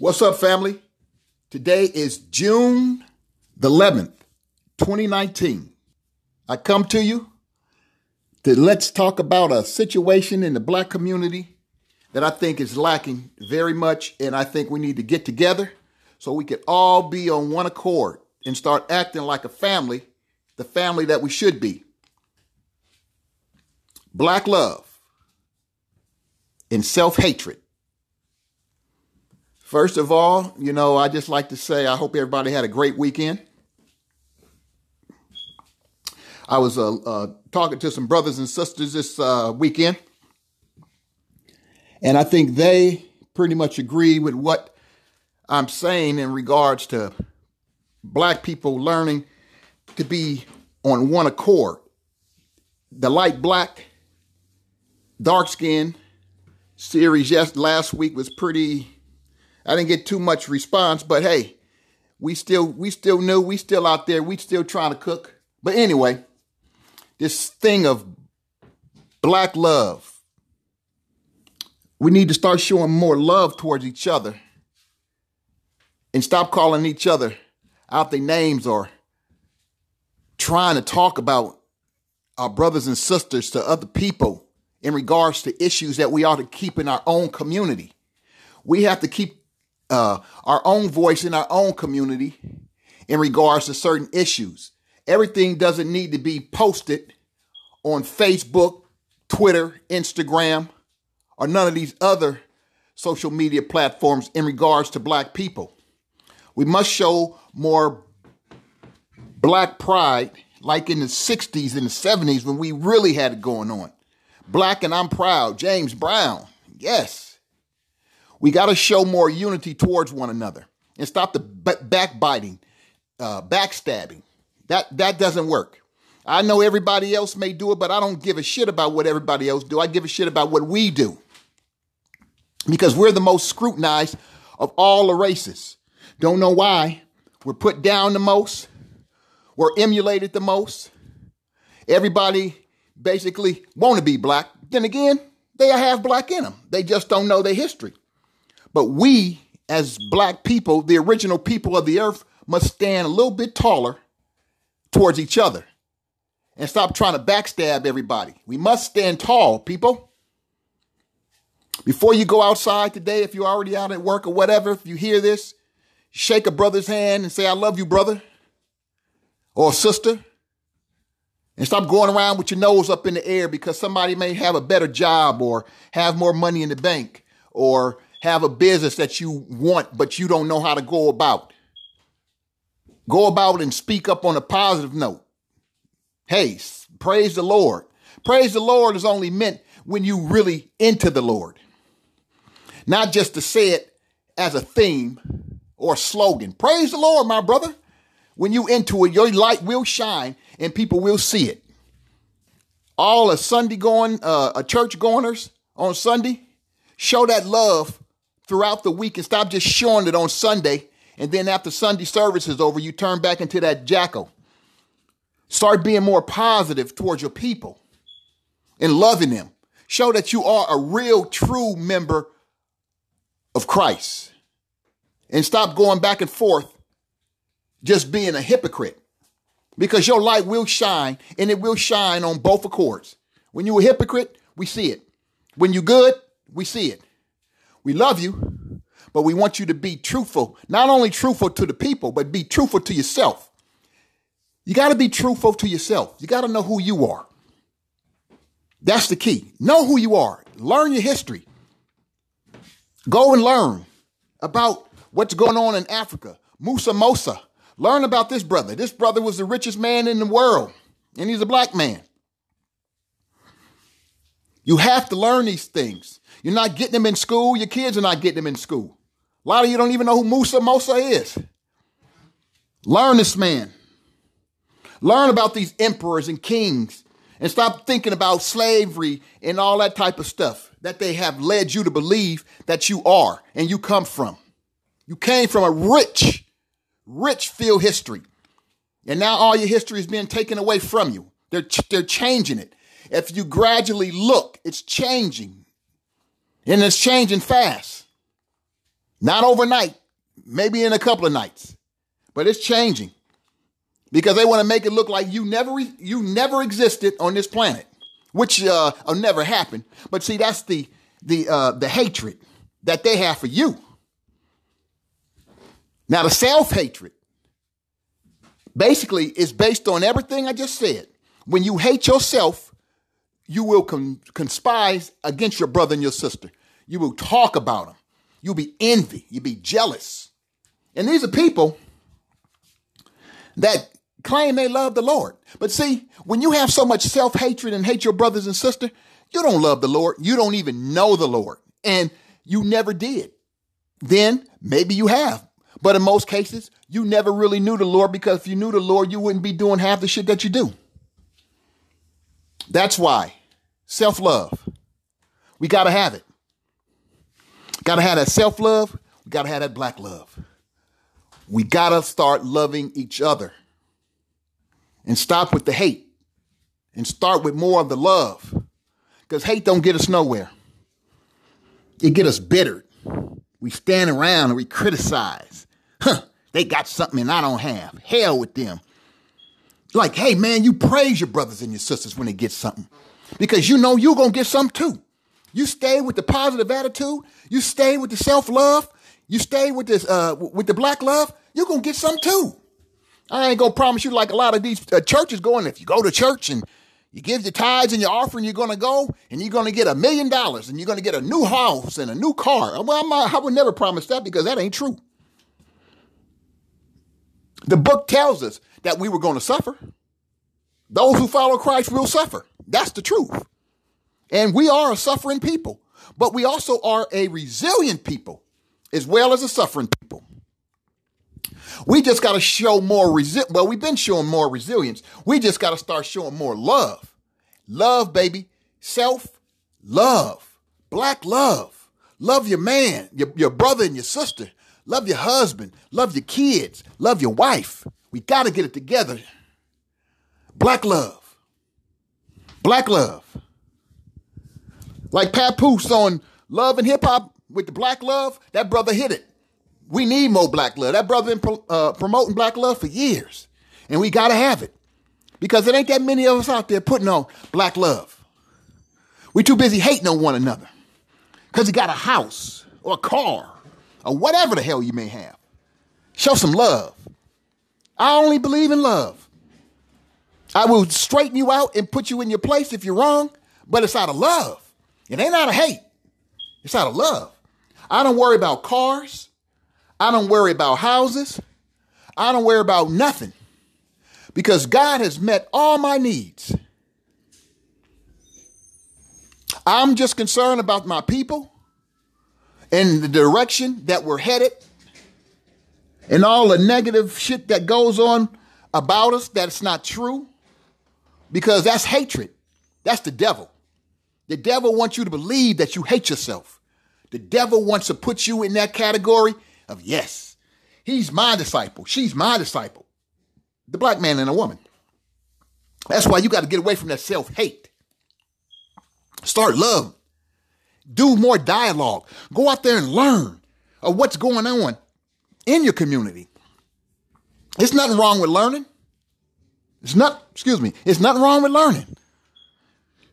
What's up, family? Today is June the 11th, 2019. I come to you to let's talk about a situation in the black community that I think is lacking very much, and I think we need to get together so we can all be on one accord and start acting like a family, the family that we should be. Black love and self hatred. First of all, you know, I just like to say I hope everybody had a great weekend. I was uh, uh, talking to some brothers and sisters this uh, weekend, and I think they pretty much agree with what I'm saying in regards to black people learning to be on one accord. The light black, dark skin series yes last week was pretty I didn't get too much response, but hey, we still we still knew we still out there, we still trying to cook. But anyway, this thing of black love. We need to start showing more love towards each other and stop calling each other out their names or trying to talk about our brothers and sisters to other people in regards to issues that we ought to keep in our own community. We have to keep uh, our own voice in our own community in regards to certain issues. Everything doesn't need to be posted on Facebook, Twitter, Instagram, or none of these other social media platforms in regards to black people. We must show more black pride like in the 60s and the 70s when we really had it going on. Black and I'm proud, James Brown. Yes. We got to show more unity towards one another and stop the backbiting, uh, backstabbing. That that doesn't work. I know everybody else may do it, but I don't give a shit about what everybody else do. I give a shit about what we do. Because we're the most scrutinized of all the races. Don't know why. We're put down the most. We're emulated the most. Everybody basically want to be black. Then again, they have black in them. They just don't know their history. But we, as black people, the original people of the earth, must stand a little bit taller towards each other and stop trying to backstab everybody. We must stand tall, people. Before you go outside today, if you're already out at work or whatever, if you hear this, shake a brother's hand and say, I love you, brother or sister. And stop going around with your nose up in the air because somebody may have a better job or have more money in the bank or have a business that you want, but you don't know how to go about. Go about and speak up on a positive note. Hey, praise the Lord. Praise the Lord is only meant when you really into the Lord. Not just to say it as a theme or a slogan. Praise the Lord, my brother. When you into it, your light will shine and people will see it. All the Sunday going, uh, a church goers on Sunday, show that love throughout the week and stop just showing it on Sunday. And then after Sunday service is over, you turn back into that jackal. Start being more positive towards your people and loving them. Show that you are a real, true member of Christ. And stop going back and forth just being a hypocrite. Because your light will shine and it will shine on both accords. When you're a hypocrite, we see it. When you're good, we see it. We love you, but we want you to be truthful. Not only truthful to the people, but be truthful to yourself. You got to be truthful to yourself. You got to know who you are. That's the key. Know who you are. Learn your history. Go and learn about what's going on in Africa. Musa Mosa. Learn about this brother. This brother was the richest man in the world, and he's a black man. You have to learn these things. You're not getting them in school. Your kids are not getting them in school. A lot of you don't even know who Musa Mosa is. Learn this man. Learn about these emperors and kings and stop thinking about slavery and all that type of stuff that they have led you to believe that you are and you come from. You came from a rich, rich field history. And now all your history is being taken away from you. They're, they're changing it. If you gradually look, it's changing. And it's changing fast. Not overnight, maybe in a couple of nights, but it's changing because they want to make it look like you never you never existed on this planet, which uh, will never happen. But see, that's the the uh, the hatred that they have for you. Now, the self hatred basically is based on everything I just said. When you hate yourself, you will con- conspire against your brother and your sister. You will talk about them. You'll be envy. You'll be jealous. And these are people that claim they love the Lord. But see, when you have so much self hatred and hate your brothers and sister, you don't love the Lord. You don't even know the Lord. And you never did. Then maybe you have. But in most cases, you never really knew the Lord because if you knew the Lord, you wouldn't be doing half the shit that you do. That's why self love, we got to have it. Got to have that self love. We got to have that black love. We got to start loving each other and stop with the hate and start with more of the love because hate don't get us nowhere. It get us bittered. We stand around and we criticize. Huh, they got something and I don't have. Hell with them. Like, hey man, you praise your brothers and your sisters when they get something. Because you know you're gonna get some too. You stay with the positive attitude, you stay with the self-love, you stay with this uh with the black love, you're gonna get some too. I ain't gonna promise you like a lot of these uh, churches going. If you go to church and you give your tithes and your offering, you're going to go and you're going to get a million dollars and you're going to get a new house and a new car. Well, i would never promise that because that ain't true. The book tells us that we were going to suffer. Those who follow Christ will suffer. That's the truth. And we are a suffering people, but we also are a resilient people as well as a suffering people. We just got to show more resi- well, we've been showing more resilience. We just got to start showing more love. Love, baby. Self love. Black love. Love your man, your, your brother and your sister. Love your husband. Love your kids. Love your wife. We got to get it together. Black love. Black love. Like Papoose on Love and Hip Hop with the black love, that brother hit it. We need more black love. That brother been uh, promoting black love for years, and we got to have it because it ain't that many of us out there putting on black love. We too busy hating on one another because you got a house or a car or whatever the hell you may have. Show some love. I only believe in love. I will straighten you out and put you in your place if you're wrong, but it's out of love. It ain't out of hate. It's out of love. I don't worry about cars. I don't worry about houses. I don't worry about nothing because God has met all my needs. I'm just concerned about my people and the direction that we're headed and all the negative shit that goes on about us that's not true because that's hatred. That's the devil. The devil wants you to believe that you hate yourself. The devil wants to put you in that category of yes, he's my disciple. She's my disciple. The black man and a woman. That's why you got to get away from that self hate. Start love. Do more dialogue. Go out there and learn of what's going on in your community. There's nothing wrong with learning. It's not, excuse me, it's nothing wrong with learning.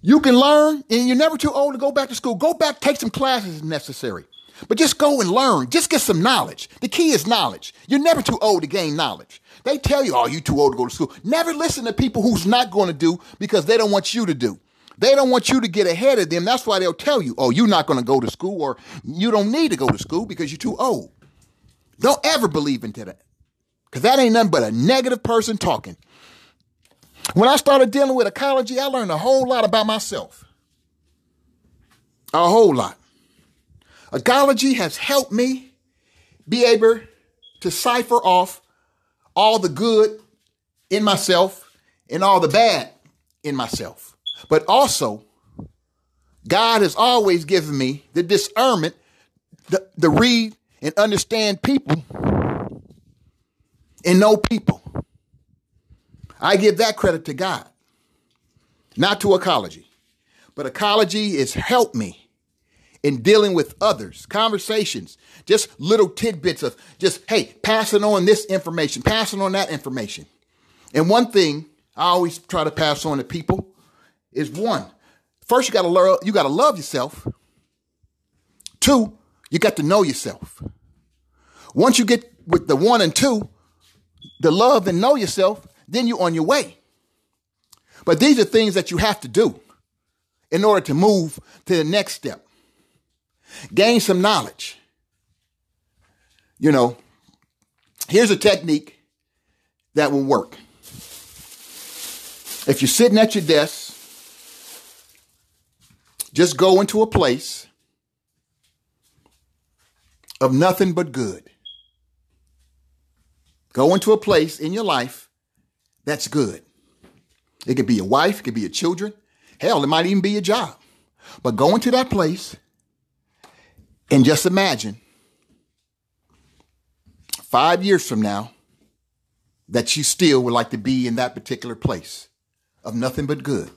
You can learn and you're never too old to go back to school. Go back, take some classes if necessary. But just go and learn. Just get some knowledge. The key is knowledge. You're never too old to gain knowledge. They tell you, oh, you're too old to go to school. Never listen to people who's not going to do because they don't want you to do. They don't want you to get ahead of them. That's why they'll tell you, oh, you're not going to go to school or you don't need to go to school because you're too old. Don't ever believe into that because that ain't nothing but a negative person talking. When I started dealing with ecology, I learned a whole lot about myself. A whole lot. Ecology has helped me be able to cipher off all the good in myself and all the bad in myself. But also, God has always given me the discernment to, read and understand people and know people. I give that credit to God, not to ecology. But ecology has helped me in dealing with others, conversations, just little tidbits of just, hey, passing on this information, passing on that information. And one thing I always try to pass on to people is one, first you gotta learn, you gotta love yourself. Two, you got to know yourself. Once you get with the one and two, the love and know yourself, then you're on your way. But these are things that you have to do in order to move to the next step. Gain some knowledge. You know, here's a technique that will work. If you're sitting at your desk, just go into a place of nothing but good. Go into a place in your life that's good. It could be your wife, it could be your children. Hell, it might even be your job. But go into that place and just imagine five years from now that you still would like to be in that particular place of nothing but good.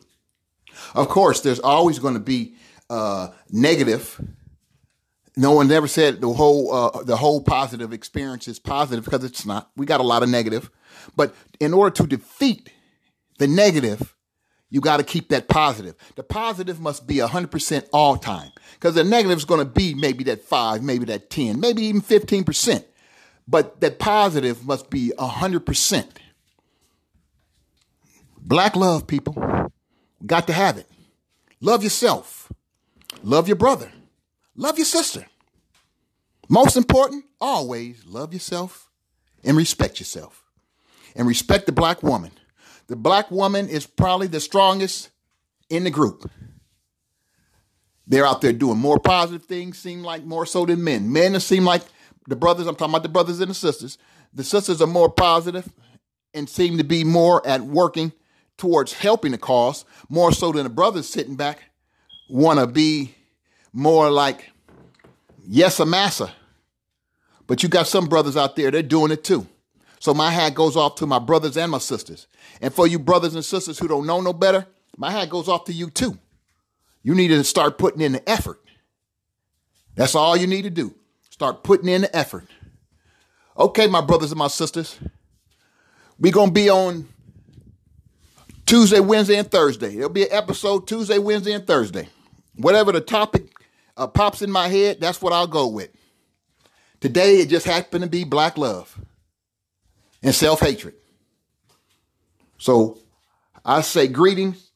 Of course, there's always going to be uh, negative. No one ever said the whole uh, the whole positive experience is positive because it's not. We got a lot of negative, but in order to defeat the negative, you got to keep that positive. The positive must be 100% all time because the negative is going to be maybe that 5, maybe that 10, maybe even 15%. But that positive must be 100%. Black love, people. Got to have it. Love yourself. Love your brother. Love your sister. Most important, always love yourself and respect yourself. And respect the black woman the black woman is probably the strongest in the group. They're out there doing more positive things, seem like more so than men. Men seem like the brothers, I'm talking about the brothers and the sisters. The sisters are more positive and seem to be more at working towards helping the cause, more so than the brothers sitting back, want to be more like, yes, a massa. But you got some brothers out there, they're doing it too. So my hat goes off to my brothers and my sisters. And for you brothers and sisters who don't know no better, my hat goes off to you too. You need to start putting in the effort. That's all you need to do. Start putting in the effort. Okay, my brothers and my sisters. We're going to be on Tuesday, Wednesday, and Thursday. There'll be an episode Tuesday, Wednesday, and Thursday. Whatever the topic uh, pops in my head, that's what I'll go with. Today, it just happened to be black love and self hatred. So I say greetings,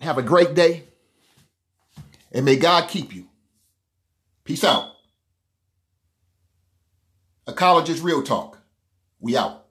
have a great day, and may God keep you. Peace out. Ecologist Real Talk. We out.